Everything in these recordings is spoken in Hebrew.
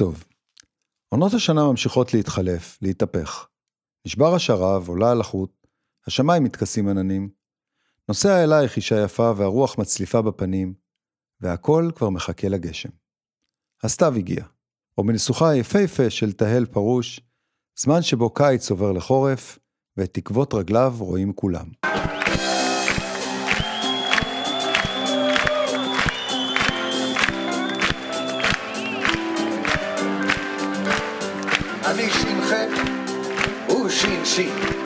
טוב. עונות השנה ממשיכות להתחלף, להתהפך. נשבר השרב, עולה על החוט, השמיים מתכסים עננים. נוסע אלייך אישה יפה והרוח מצליפה בפנים, והכל כבר מחכה לגשם. הסתיו הגיע, או בניסוחה היפהפה של תהל פרוש, זמן שבו קיץ עובר לחורף, ואת תקוות רגליו רואים כולם. ש"ש.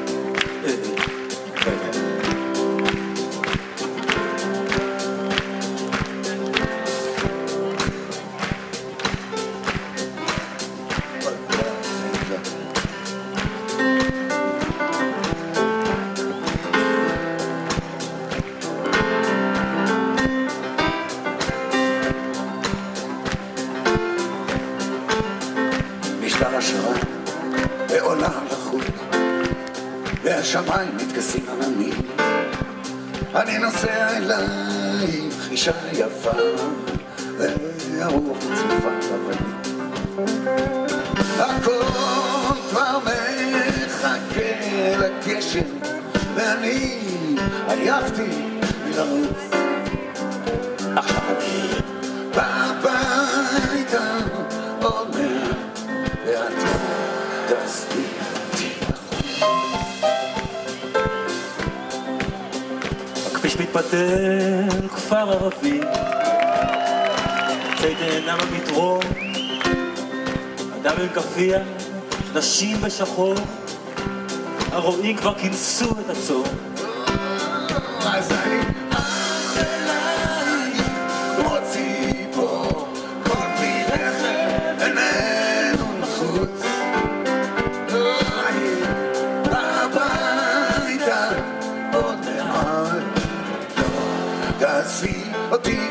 משטר השרה ועולה על החוט והשמיים מתכסים עננים אני נוסע אלייך אישה יפה והרוח צופה בפנים. הכל כבר מחכה לגשם ואני עייפתי מלרוץ הכביש מתפתל, כפר ערבי, ציד עינם במדרון, אדם עם כאפיה, נשים בשחור, הרועים כבר כינסו את הצור.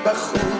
בחוץ.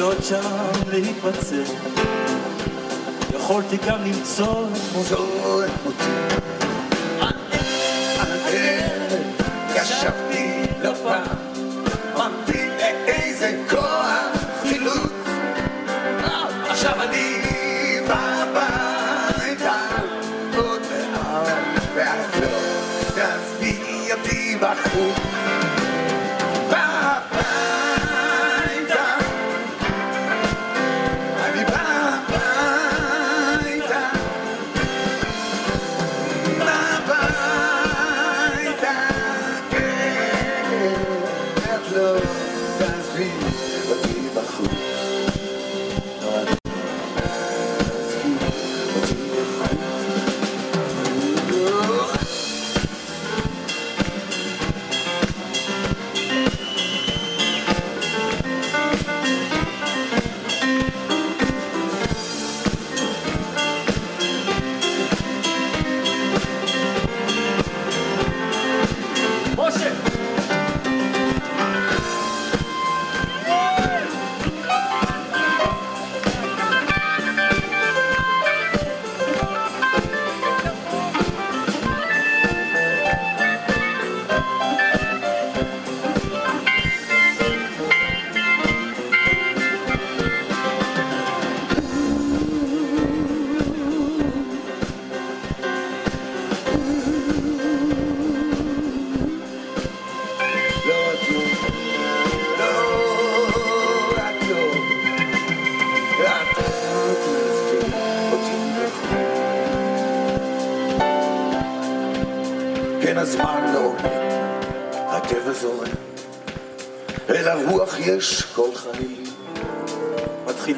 לחיות שם, להתבצר, יכולתי גם למצוא את. זו את מותי. ישבתי לא פעם, אמרתי לאיזה כוח חילוץ. עכשיו אני בא הביתה, עוד מעט, ואת לא תעזבי אותי בחוץ.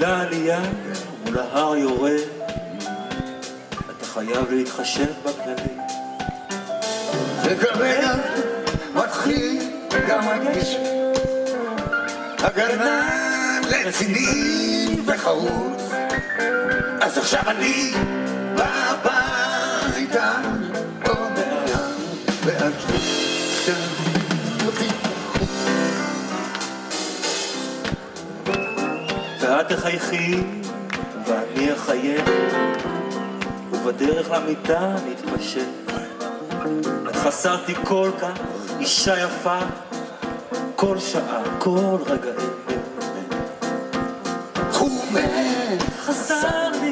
מתחילה עלייה מול ההר יורד, אתה חייב להתחשב בכללים. וכרגע מתחיל גם הגשם. הגנן רציני וחרוץ, אז עכשיו אני בא הביתה, תחייכי ואני אחייך, ובדרך למיטה נתפשט. את חסרת לי כל כך, אישה יפה, כל שעה, כל רגע חסר לי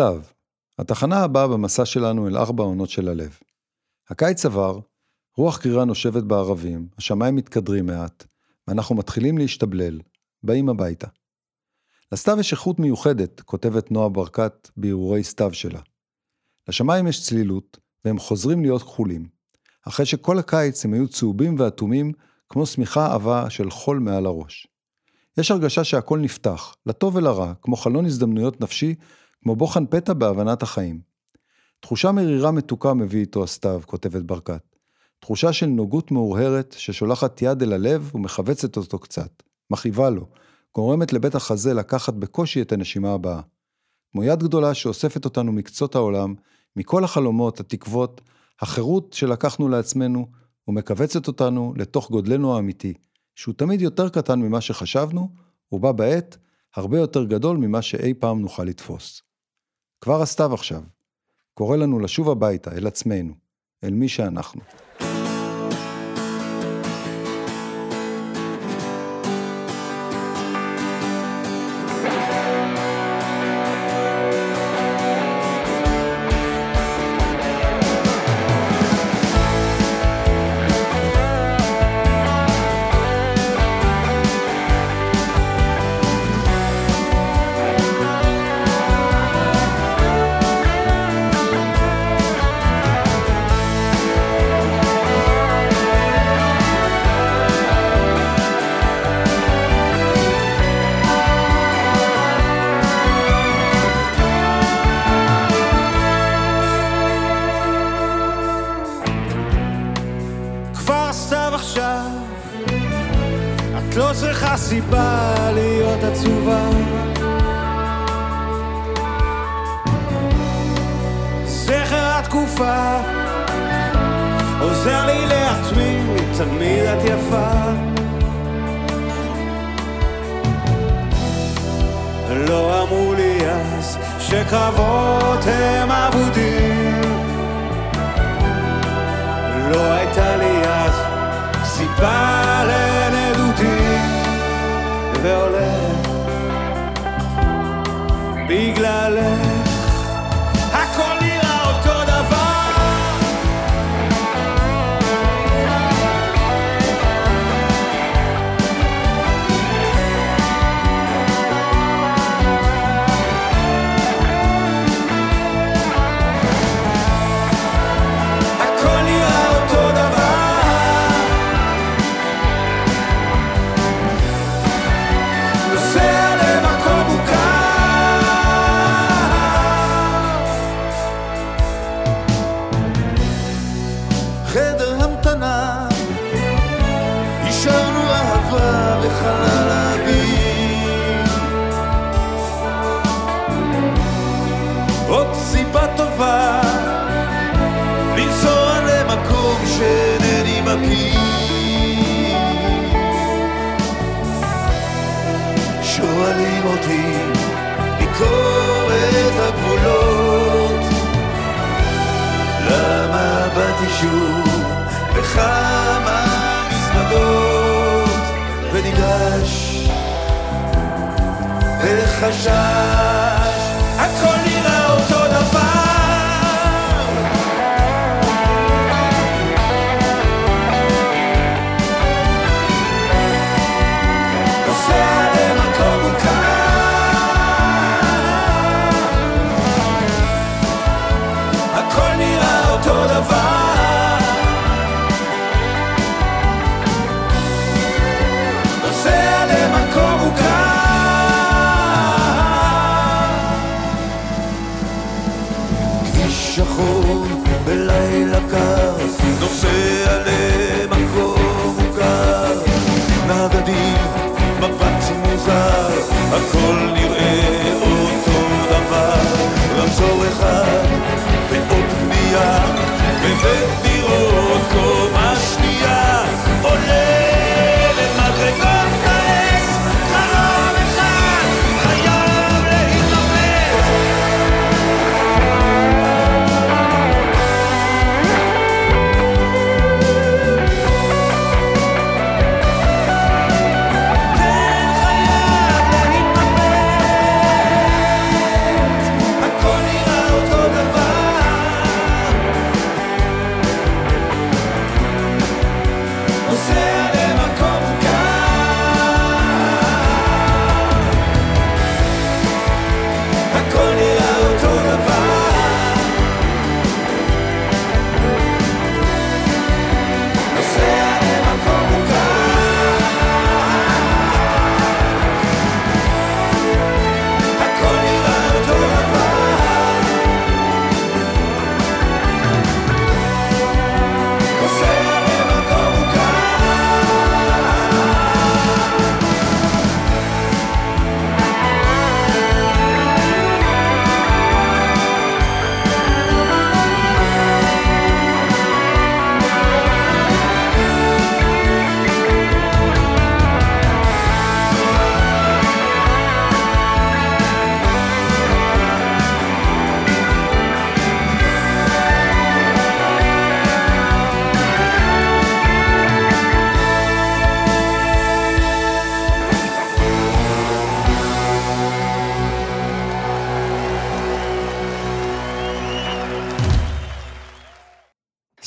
סתיו, התחנה הבאה במסע שלנו אל ארבע העונות של הלב. הקיץ עבר, רוח קרירה נושבת בערבים, השמיים מתקדרים מעט, ואנחנו מתחילים להשתבלל, באים הביתה. לסתיו יש איכות מיוחדת, כותבת נועה ברקת בהרהורי סתיו שלה. לשמיים יש צלילות, והם חוזרים להיות כחולים. אחרי שכל הקיץ הם היו צהובים ואטומים, כמו שמיכה עבה של חול מעל הראש. יש הרגשה שהכל נפתח, לטוב ולרע, כמו חלון הזדמנויות נפשי, כמו בוחן פתע בהבנת החיים. תחושה מרירה מתוקה מביא איתו הסתיו, כותבת ברקת. תחושה של נוגות מאורהרת ששולחת יד אל הלב ומכווצת אותו קצת, מכאיבה לו, גורמת לבית החזה לקחת בקושי את הנשימה הבאה. כמו יד גדולה שאוספת אותנו מקצות העולם, מכל החלומות, התקוות, החירות שלקחנו לעצמנו, ומכווצת אותנו לתוך גודלנו האמיתי, שהוא תמיד יותר קטן ממה שחשבנו, ובה בעת הרבה יותר גדול ממה שאי פעם נוכל לתפוס. כבר הסתיו עכשיו, קורא לנו לשוב הביתה, אל עצמנו, אל מי שאנחנו.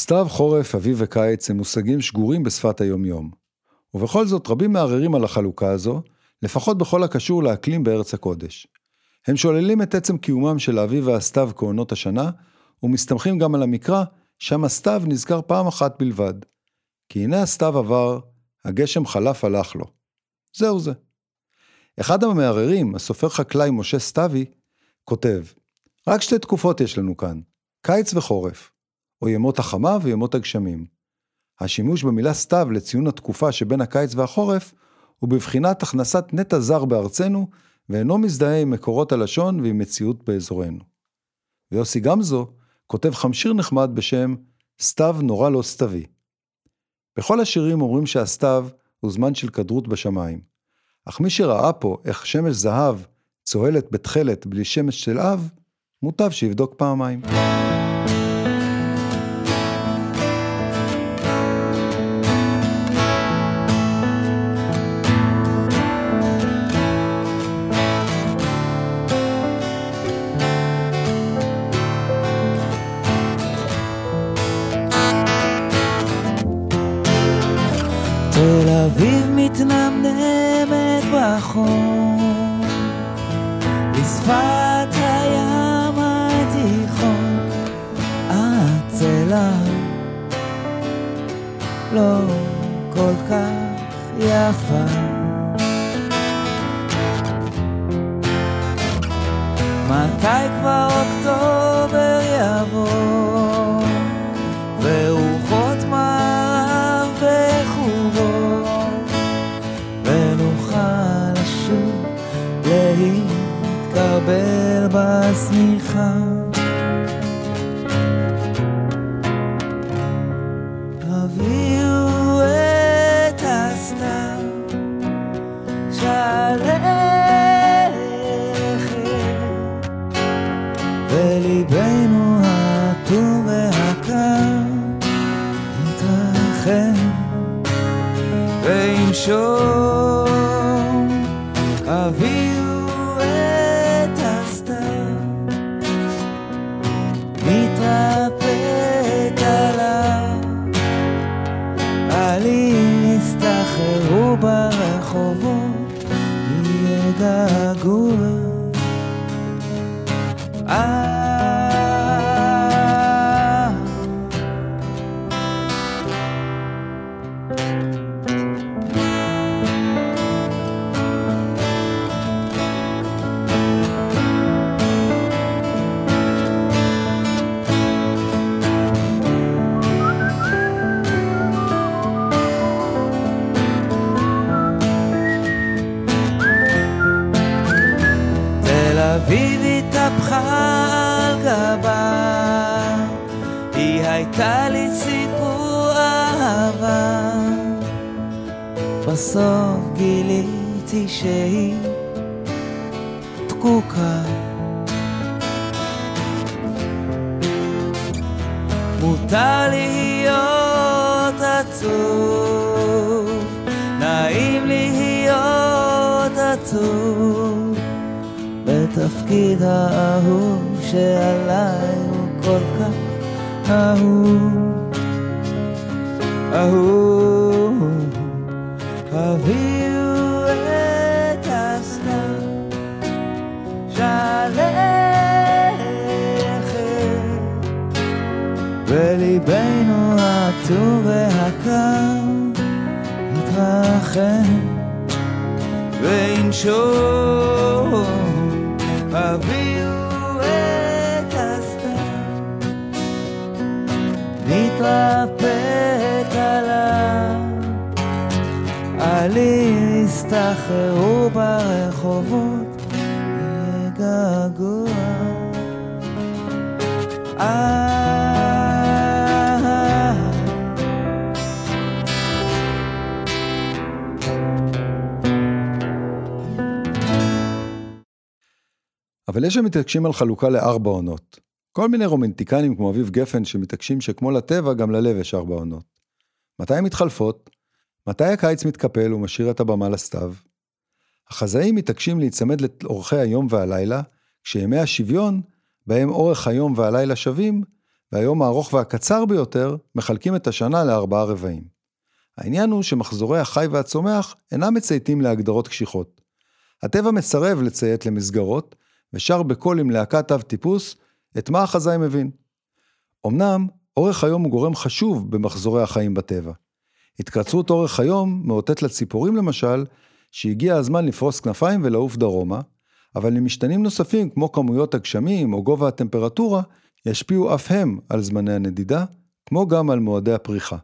סתיו, חורף, אביב וקיץ הם מושגים שגורים בשפת היום-יום. ובכל זאת רבים מערערים על החלוקה הזו, לפחות בכל הקשור לאקלים בארץ הקודש. הם שוללים את עצם קיומם של האביב והסתיו כעונות השנה, ומסתמכים גם על המקרא, שם הסתיו נזכר פעם אחת בלבד. כי הנה הסתיו עבר, הגשם חלף הלך לו. זהו זה. אחד המערערים, הסופר חקלאי משה סתיוי, כותב, רק שתי תקופות יש לנו כאן, קיץ וחורף, או ימות החמה וימות הגשמים. השימוש במילה סתיו לציון התקופה שבין הקיץ והחורף, הוא בבחינת הכנסת נטע זר בארצנו, ואינו מזדהה עם מקורות הלשון ועם מציאות באזורנו. ויוסי גמזו כותב חמשיר נחמד בשם סתיו נורא לא סתווי. בכל השירים אומרים שהסתיו הוא זמן של כדרות בשמיים. אך מי שראה פה איך שמש זהב צוהלת בתכלת בלי שמש של אב, מוטב שיבדוק פעמיים. בחום, בשפת הים התיכון, הצלע לא כל כך יפה. מתי כבר אוקטובר יבוא, התהפכה על גבה, היא הייתה לי סיפור אהבה. בסוף גיליתי שהיא דקוקה. מותר להיות עצוב, נעים להיות עצוב. בתפקיד האהוב שעליי הוא כל כך אהוב, אהוב. הביאו את הסתיו, שלכת, וליבנו האטום והקר יתרחב. וינשום הביאו את הסתיו נתרפק עליו. עלים יסתחררו ברחובות יהיה אבל יש שמתעקשים על חלוקה לארבע עונות. כל מיני רומנטיקנים כמו אביב גפן שמתעקשים שכמו לטבע גם ללב יש ארבע עונות. מתי הן מתחלפות? מתי הקיץ מתקפל ומשאיר את הבמה לסתיו? החזאים מתעקשים להיצמד לאורכי היום והלילה, כשימי השוויון, בהם אורך היום והלילה שווים, והיום הארוך והקצר ביותר, מחלקים את השנה לארבעה רבעים. העניין הוא שמחזורי החי והצומח אינם מצייתים להגדרות קשיחות. הטבע מסרב לציית למסגרות, ושר בקול עם להקת אב טיפוס את מה החזאי מבין. אמנם, אורך היום הוא גורם חשוב במחזורי החיים בטבע. התקצרות אורך היום מאותת לציפורים למשל, שהגיע הזמן לפרוס כנפיים ולעוף דרומה, אבל למשתנים נוספים כמו כמויות הגשמים או גובה הטמפרטורה, ישפיעו אף הם על זמני הנדידה, כמו גם על מועדי הפריחה.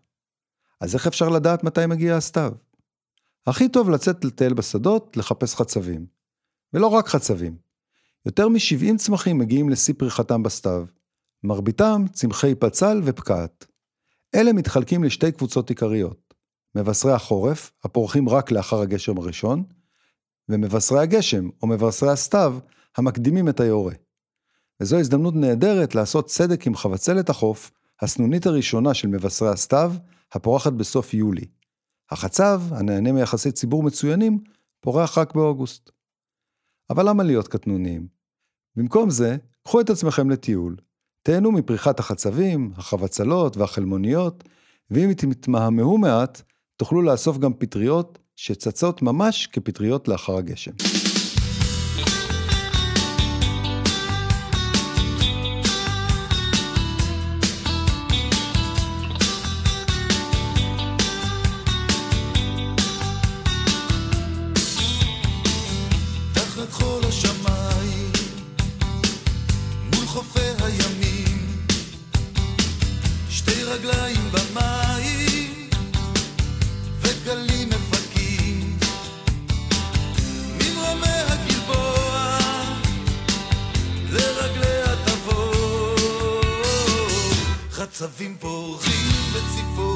אז איך אפשר לדעת מתי מגיע הסתיו? הכי טוב לצאת לטייל בשדות, לחפש חצבים. ולא רק חצבים. יותר מ-70 צמחים מגיעים לשיא פריחתם בסתיו. מרביתם צמחי פצל ופקעת. אלה מתחלקים לשתי קבוצות עיקריות. מבשרי החורף, הפורחים רק לאחר הגשם הראשון, ומבשרי הגשם, או מבשרי הסתיו, המקדימים את היורה. וזו הזדמנות נהדרת לעשות צדק עם חבצלת החוף, הסנונית הראשונה של מבשרי הסתיו, הפורחת בסוף יולי. החצב, הנהנה מיחסי ציבור מצוינים, פורח רק באוגוסט. אבל למה להיות קטנוניים? במקום זה, קחו את עצמכם לטיול, תהנו מפריחת החצבים, החבצלות והחלמוניות, ואם תתמהמהו מעט, תוכלו לאסוף גם פטריות שצצות ממש כפטריות לאחר הגשם. רגליים במים, וגלים מפקים, ממרומי הגלבוע, לרגליה תבוא, חצבים פורחים וציפורים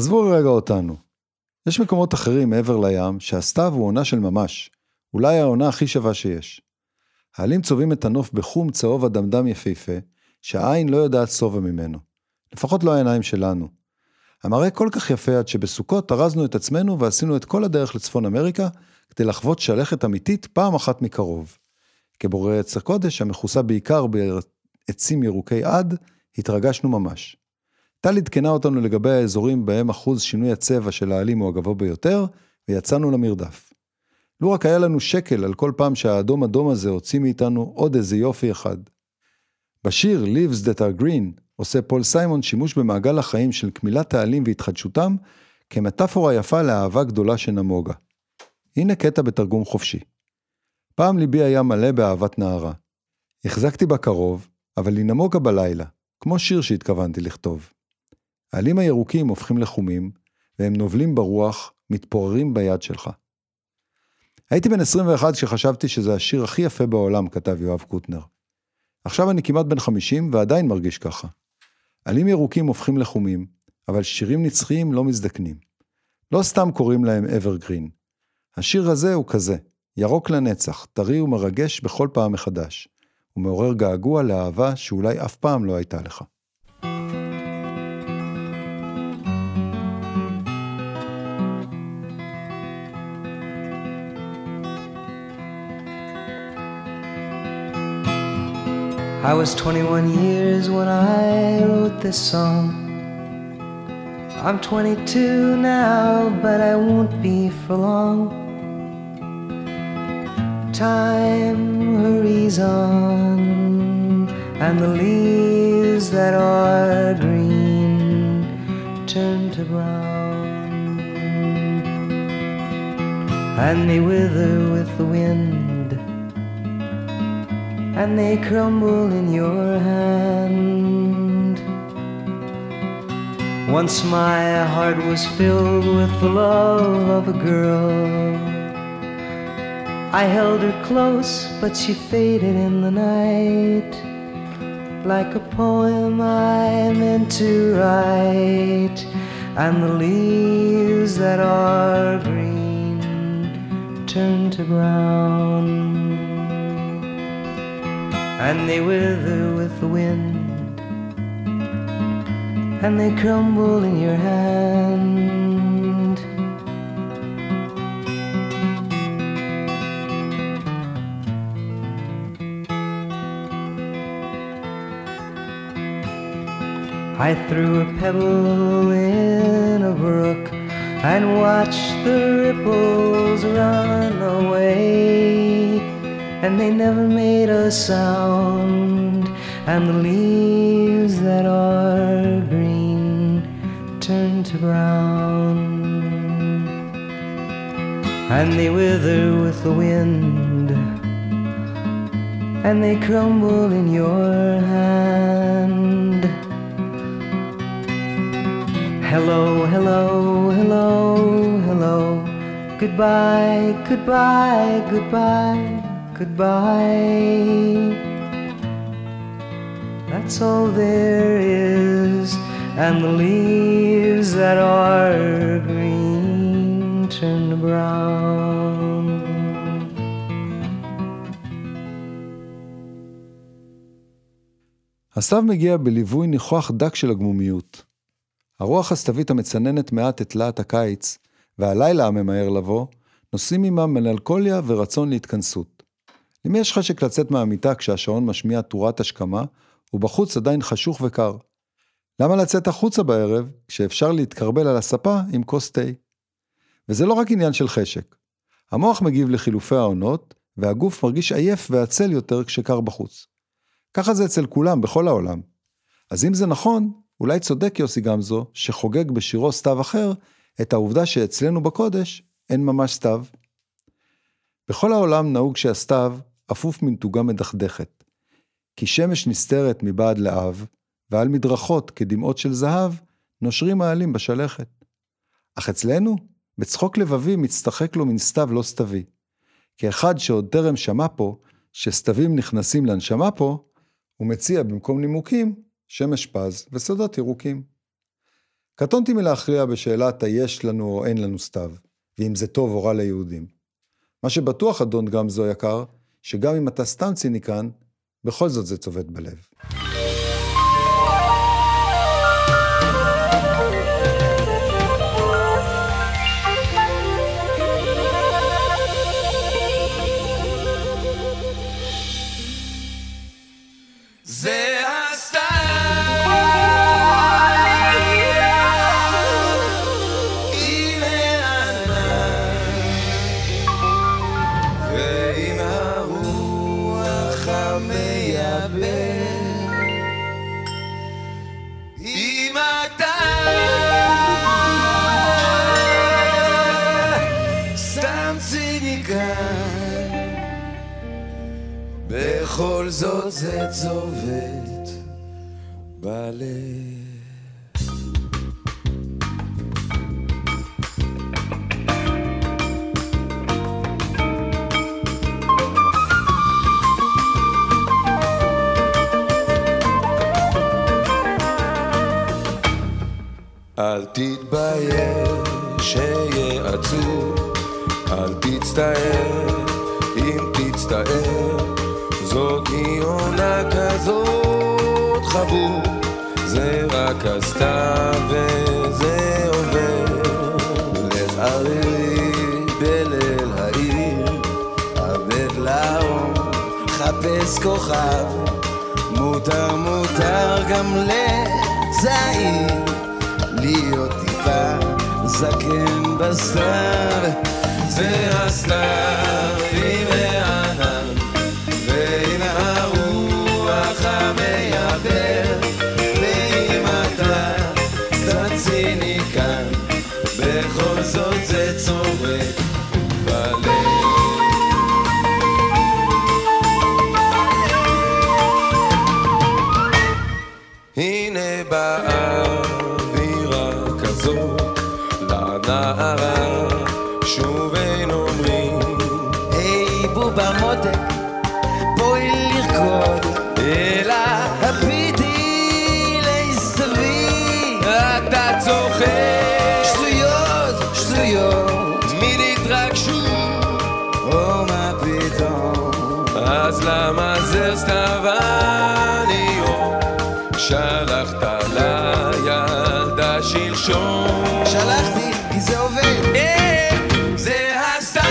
עזבו רגע אותנו. יש מקומות אחרים מעבר לים שהסתיו הוא עונה של ממש, אולי העונה הכי שווה שיש. העלים צובעים את הנוף בחום צהוב אדמדם יפהפה, שהעין לא יודעת שובע ממנו. לפחות לא העיניים שלנו. המראה כל כך יפה עד שבסוכות ארזנו את עצמנו ועשינו את כל הדרך לצפון אמריקה כדי לחוות שלכת אמיתית פעם אחת מקרוב. כבוררי עץ הקודש, המכוסה בעיקר בעצים ירוקי עד, התרגשנו ממש. טל עדכנה אותנו לגבי האזורים בהם אחוז שינוי הצבע של העלים הוא הגבוה ביותר, ויצאנו למרדף. לו רק היה לנו שקל על כל פעם שהאדום אדום הזה הוציא מאיתנו עוד איזה יופי אחד. בשיר Leaves That Are Green עושה פול סיימון שימוש במעגל החיים של קמילת העלים והתחדשותם כמטאפורה יפה לאהבה גדולה שנמוגה. הנה קטע בתרגום חופשי. פעם ליבי היה מלא באהבת נערה. החזקתי בה קרוב, אבל היא נמוגה בלילה, כמו שיר שהתכוונתי לכתוב. העלים הירוקים הופכים לחומים, והם נובלים ברוח, מתפוררים ביד שלך. הייתי בן 21 כשחשבתי שזה השיר הכי יפה בעולם, כתב יואב קוטנר. עכשיו אני כמעט בן 50 ועדיין מרגיש ככה. עלים ירוקים הופכים לחומים, אבל שירים נצחיים לא מזדקנים. לא סתם קוראים להם evergreen. השיר הזה הוא כזה, ירוק לנצח, טרי ומרגש בכל פעם מחדש. הוא מעורר געגוע לאהבה שאולי אף פעם לא הייתה לך. I was 21 years when I wrote this song. I'm 22 now, but I won't be for long. Time hurries on, and the leaves that are green turn to brown, and they wither with the wind and they crumble in your hand. Once my heart was filled with the love of a girl. I held her close, but she faded in the night. Like a poem I meant to write, and the leaves that are green turn to brown and they wither with the wind, and they crumble in your hand. I threw a pebble in a brook and watched the ripples run away and they never made a sound. And the leaves that are green turn to brown, and they wither with the wind, and they crumble in your hand. Hello, hello, hello, hello. Goodbye, goodbye, goodbye, goodbye. That's all there is, and the leaves that are green turn to brown. הסתיו מגיע בליווי ניחוח דק של הגמומיות. הרוח הסתווית המצננת מעט את להט הקיץ, והלילה הממהר לבוא, נושאים עמם מלנכוליה ורצון להתכנסות. למי יש חשק לצאת מהמיטה כשהשעון משמיע תורת השכמה, ובחוץ עדיין חשוך וקר? למה לצאת החוצה בערב, כשאפשר להתקרבל על הספה עם כוס תה? וזה לא רק עניין של חשק. המוח מגיב לחילופי העונות, והגוף מרגיש עייף ועצל יותר כשקר בחוץ. ככה זה אצל כולם, בכל העולם. אז אם זה נכון, אולי צודק יוסי גמזו, שחוגג בשירו סתיו אחר, את העובדה שאצלנו בקודש אין ממש סתיו. בכל העולם נהוג שהסתיו אפוף מנתוגה מדכדכת. כי שמש נסתרת מבעד לאב, ועל מדרכות כדמעות של זהב, נושרים העלים בשלכת. אך אצלנו, בצחוק לבבי מצטחק לו מן סתיו לא סתווי. כאחד שעוד טרם שמע פה, שסתווים נכנסים לנשמה פה, הוא מציע במקום נימוקים, שמש פז ושדות ירוקים. קטונתי מלהכריע בשאלת היש לנו או אין לנו סתיו, ואם זה טוב או רע ליהודים. מה שבטוח, אדון גמזו יקר, שגם אם אתה סתם ציניקן, בכל זאת זה צובט בלב. זה צובט בלב. אל תתבייש שיהיה עצוב, אל תצטער אם תצטער, זאת היא עונה כזאת חבוב, זה רק הסתיו וזה עובר. לך בליל העיר, אבד לאור, חפש כוכב, מותר מותר גם לצעיר. להיות טיפה זקן בסתיו זה הסתיו שלשום שלחתי, כי זה עובד. אה, זה הסתיו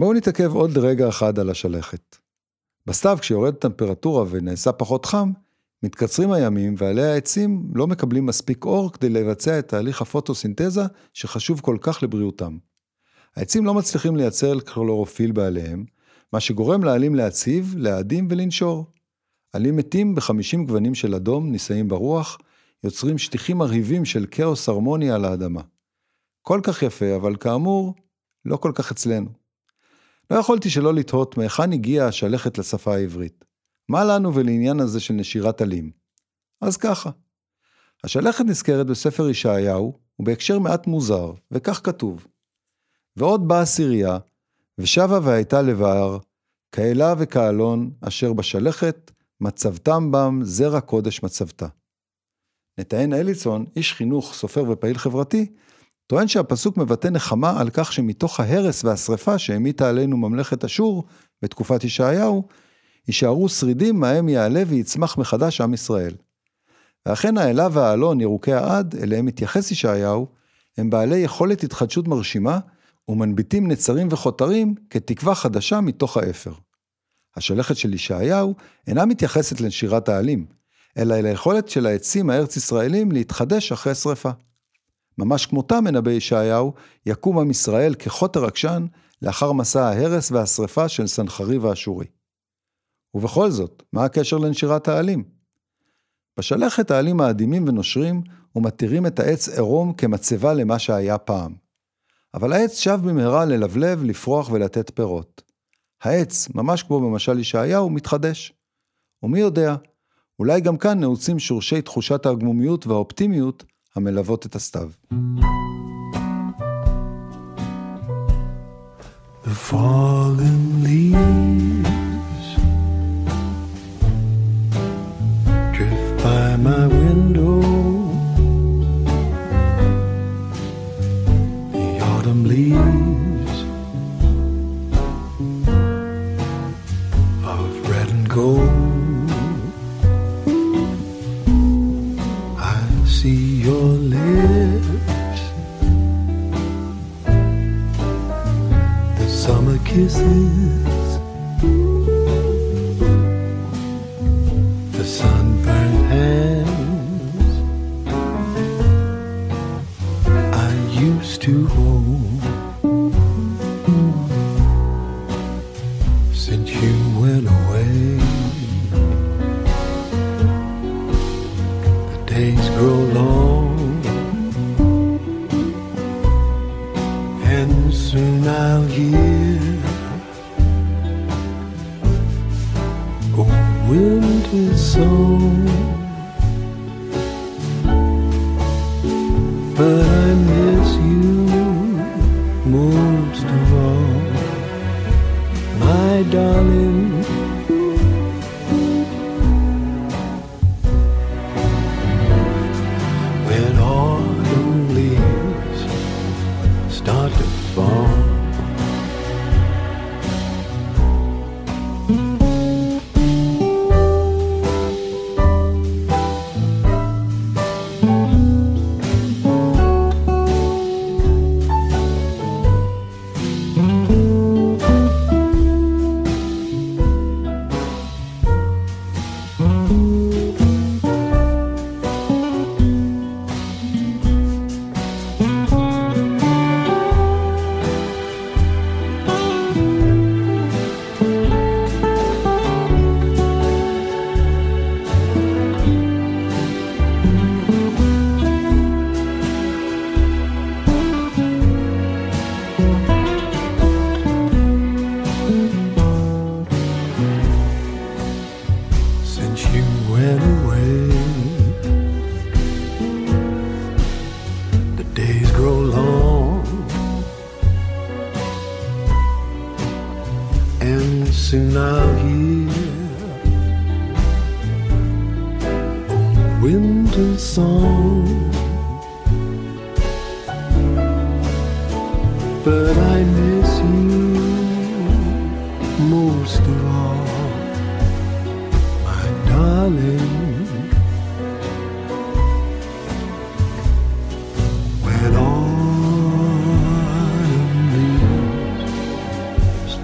בואו נתעכב עוד רגע אחד על השלכת. בסתיו, כשיורדת טמפרטורה ונעשה פחות חם, מתקצרים הימים ועלי העצים לא מקבלים מספיק אור כדי לבצע את תהליך הפוטוסינתזה שחשוב כל כך לבריאותם. העצים לא מצליחים לייצר קלורופיל בעליהם, מה שגורם לעלים להציב, להאדים ולנשור. עלים מתים ב-50 גוונים של אדום נישאים ברוח, יוצרים שטיחים מרהיבים של כאוס הרמוני על האדמה. כל כך יפה, אבל כאמור, לא כל כך אצלנו. לא יכולתי שלא לתהות מהיכן הגיעה השלכת לשפה העברית. מה לנו ולעניין הזה של נשירת עלים? אז ככה. השלכת נזכרת בספר ישעיהו, ובהקשר מעט מוזר, וכך כתוב: ועוד באה סירייה, ושבה והייתה לבער, כאלה וכאלון, אשר בשלכת, מצבתם בם, זרע קודש מצבתה. נתאן אליסון, איש חינוך, סופר ופעיל חברתי, טוען שהפסוק מבטא נחמה על כך שמתוך ההרס והשרפה שהמיטה עלינו ממלכת אשור בתקופת ישעיהו, יישארו שרידים מהם יעלה ויצמח מחדש עם ישראל. ואכן האלה והאלון, ירוקי העד, אליהם מתייחס ישעיהו, הם בעלי יכולת התחדשות מרשימה, ומנביטים נצרים וחותרים כתקווה חדשה מתוך האפר. השלכת של ישעיהו אינה מתייחסת לנשירת העלים, אלא אל היכולת של העצים הארץ-ישראלים להתחדש אחרי שרפה. ממש כמותם מנבא ישעיהו, יקום עם ישראל כחוטר עקשן לאחר מסע ההרס והשרפה של סנחריב האשורי. ובכל זאת, מה הקשר לנשירת העלים? בשלכת העלים האדימים ונושרים ומתירים את העץ עירום כמצבה למה שהיה פעם. אבל העץ שב במהרה ללבלב, לפרוח ולתת פירות. העץ, ממש כמו במשל ישעיהו, מתחדש. ומי יודע, אולי גם כאן נעוצים שורשי תחושת ההגמומיות והאופטימיות המלוות את הסתיו. The.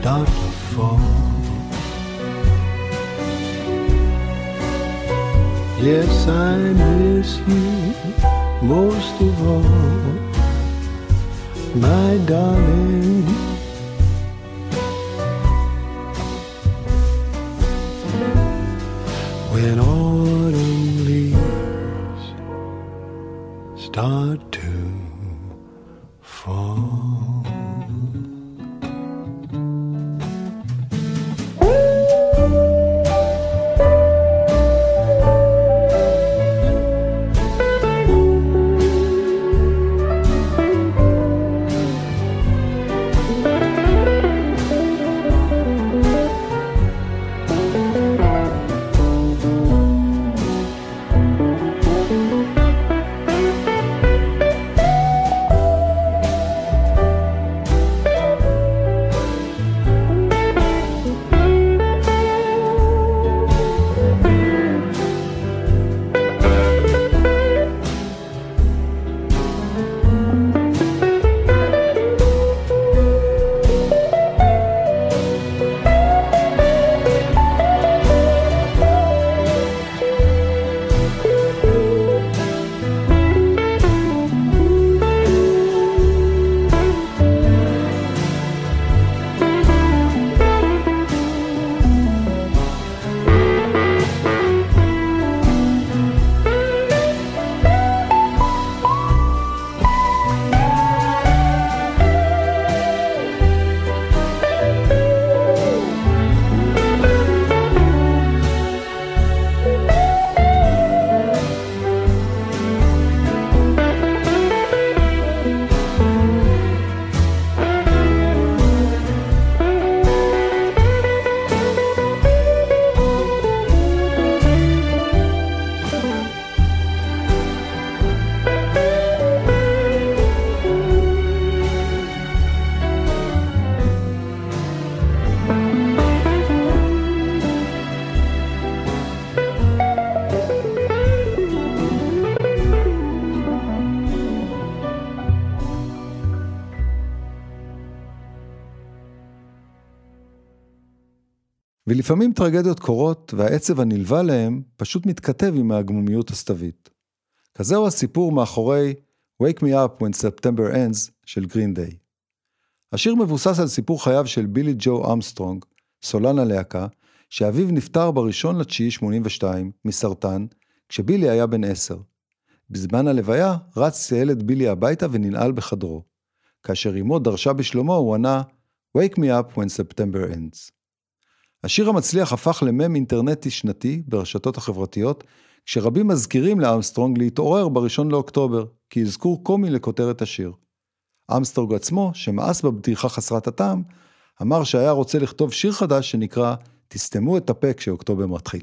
Start to fall. Yes, I miss you most of all, my darling. When autumn leaves start ולפעמים טרגדיות קורות והעצב הנלווה להם פשוט מתכתב עם ההגמומיות הסתווית. כזהו הסיפור מאחורי Wake Me Up When September Ends של גרין דיי. השיר מבוסס על סיפור חייו של בילי ג'ו אמסטרונג, סולן הלהקה, שאביו נפטר בראשון לתשיעי 82 מסרטן, כשבילי היה בן עשר. בזמן הלוויה רץ הילד בילי הביתה וננעל בחדרו. כאשר אמו דרשה בשלומו הוא ענה Wake me up when September ends. השיר המצליח הפך למם אינטרנטי שנתי ברשתות החברתיות, כשרבים מזכירים לאמסטרונג להתעורר בראשון לאוקטובר, כאזכור קומי לכותרת השיר. אמסטרונג עצמו, שמאס בבדיחה חסרת הטעם, אמר שהיה רוצה לכתוב שיר חדש שנקרא "תסתמו את הפה כשאוקטובר מתחיל".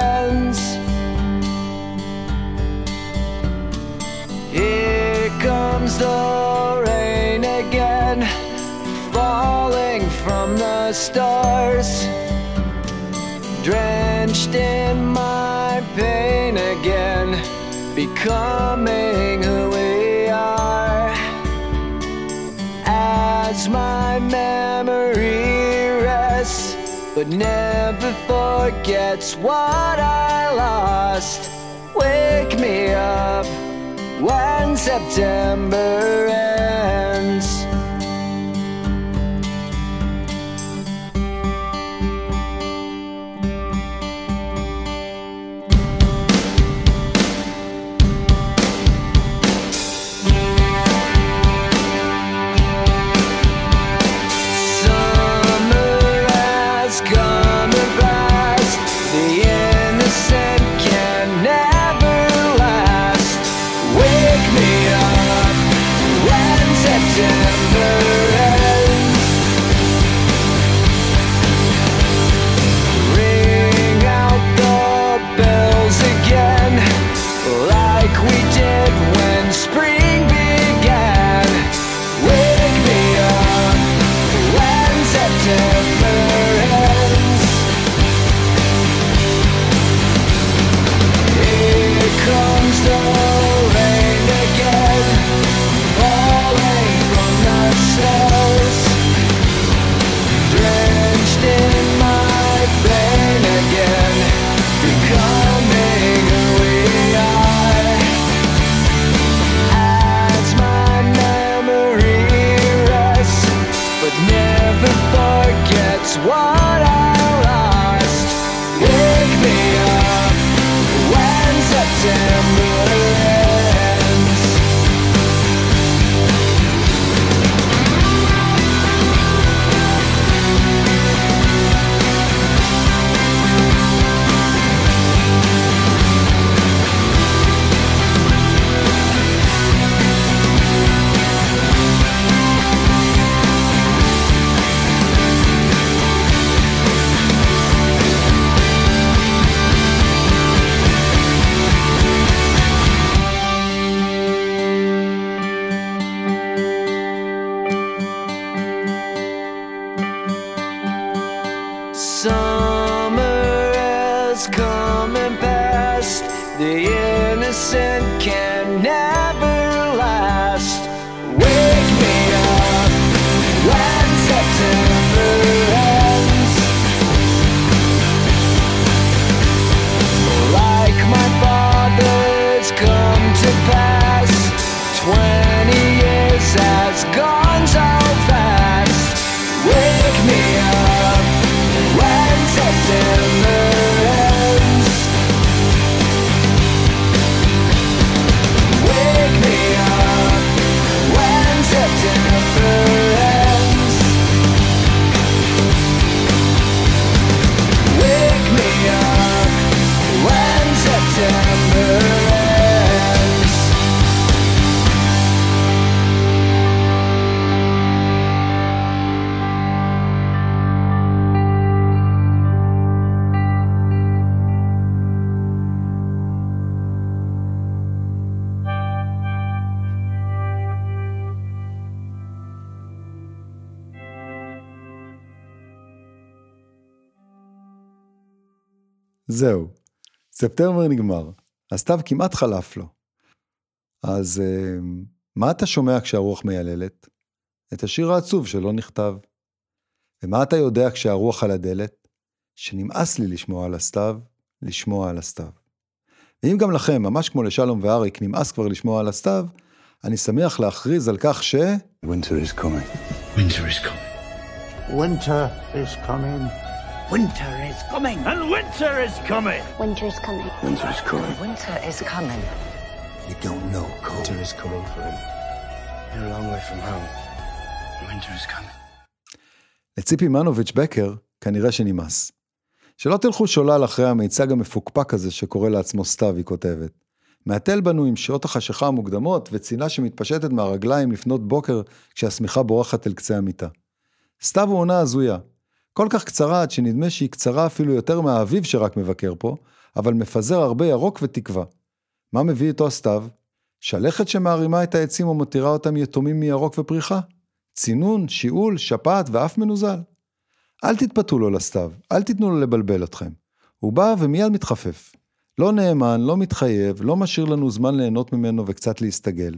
The rain again, falling from the stars, drenched in my pain again, becoming who we are. As my memory rests, but never forgets what I lost. Wake me up one September זהו, ספטמבר נגמר, הסתיו כמעט חלף לו. אז אה, מה אתה שומע כשהרוח מייללת? את השיר העצוב שלא נכתב. ומה אתה יודע כשהרוח על הדלת? שנמאס לי לשמוע על הסתיו, לשמוע על הסתיו. ואם גם לכם, ממש כמו לשלום ואריק, נמאס כבר לשמוע על הסתיו, אני שמח להכריז על כך ש... Winter is coming. Winter is coming. Winter is coming. Winter is coming. And winter is coming. Winter's coming. Winter is coming. Winter is coming. You don't know, Cole. Winter is coming for him. You're a long way from home. Winter is coming. לציפי מנוביץ' בקר כנראה שנמאס. שלא תלכו שולל אחרי המיצג המפוקפק הזה שקורא לעצמו סתיו, היא כותבת. מהתל בנו עם שעות החשיכה המוקדמות וצינה שמתפשטת מהרגליים לפנות בוקר כשהשמיכה בורחת אל קצה המיטה. סתיו הוא עונה הזויה. כל כך קצרה עד שנדמה שהיא קצרה אפילו יותר מהאביב שרק מבקר פה, אבל מפזר הרבה ירוק ותקווה. מה מביא איתו הסתיו? שלכת שמערימה את העצים ומותירה אותם יתומים מירוק ופריחה? צינון, שיעול, שפעת ואף מנוזל? אל תתפתו לו לסתיו, אל תיתנו לו לבלבל אתכם. הוא בא ומיד מתחפף. לא נאמן, לא מתחייב, לא משאיר לנו זמן ליהנות ממנו וקצת להסתגל.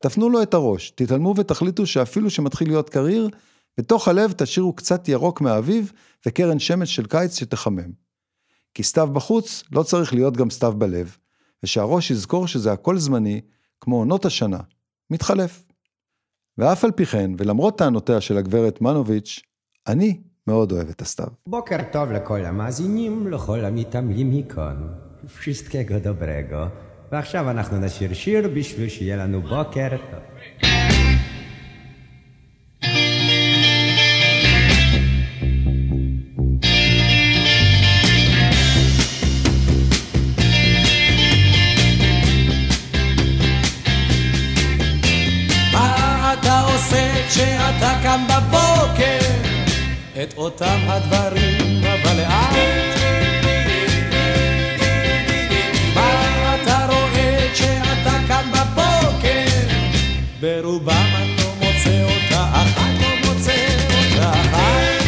תפנו לו את הראש, תתעלמו ותחליטו שאפילו שמתחיל להיות קריר, בתוך הלב תשאירו קצת ירוק מהאביב וקרן שמש של קיץ שתחמם. כי סתיו בחוץ לא צריך להיות גם סתיו בלב, ושהראש יזכור שזה הכל זמני, כמו עונות השנה, מתחלף. ואף על פי כן, ולמרות טענותיה של הגברת מנוביץ', אני מאוד אוהב את הסתיו. בוקר טוב לכל המאזינים, לכל המתעמלים מכאן. wszystkiego dobrego. ועכשיו אנחנו נשיר שיר בשביל שיהיה לנו בוקר טוב. כשאתה קם בבוקר? את אותם הדברים, אבל לאט. מה אתה רואה כשאתה קם בבוקר? ברובם אני לא מוצא אותה, אחת לא מוצא אותה, אחת.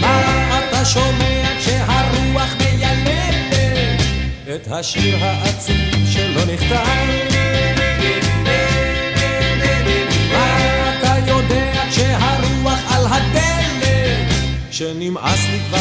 מה אתה שומע כשהרוח מיילדת את השיר העצוב שלא נכתב? שנמאס לי כבר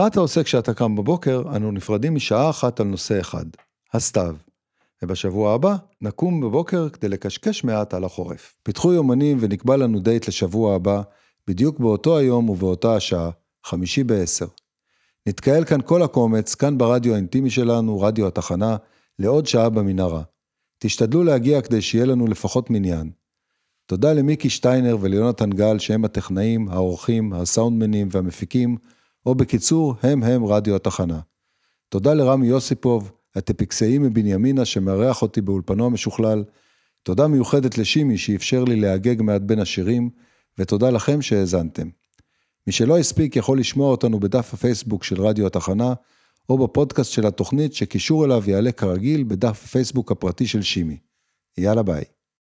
מה אתה עושה כשאתה קם בבוקר, אנו נפרדים משעה אחת על נושא אחד, הסתיו. ובשבוע הבא נקום בבוקר כדי לקשקש מעט על החורף. פיתחו יומנים ונקבע לנו דייט לשבוע הבא, בדיוק באותו היום ובאותה השעה, חמישי בעשר. נתקהל כאן כל הקומץ, כאן ברדיו האינטימי שלנו, רדיו התחנה, לעוד שעה במנהרה. תשתדלו להגיע כדי שיהיה לנו לפחות מניין. תודה למיקי שטיינר וליונתן גל שהם הטכנאים, העורכים, הסאונדמנים והמפיקים, או בקיצור, הם הם רדיו התחנה. תודה לרמי יוסיפוב, הטפיקסאי מבנימינה שמארח אותי באולפנו המשוכלל. תודה מיוחדת לשימי שאפשר לי להגג מעט בין השירים, ותודה לכם שהאזנתם. מי שלא הספיק יכול לשמוע אותנו בדף הפייסבוק של רדיו התחנה, או בפודקאסט של התוכנית שקישור אליו יעלה כרגיל בדף הפייסבוק הפרטי של שימי. יאללה ביי.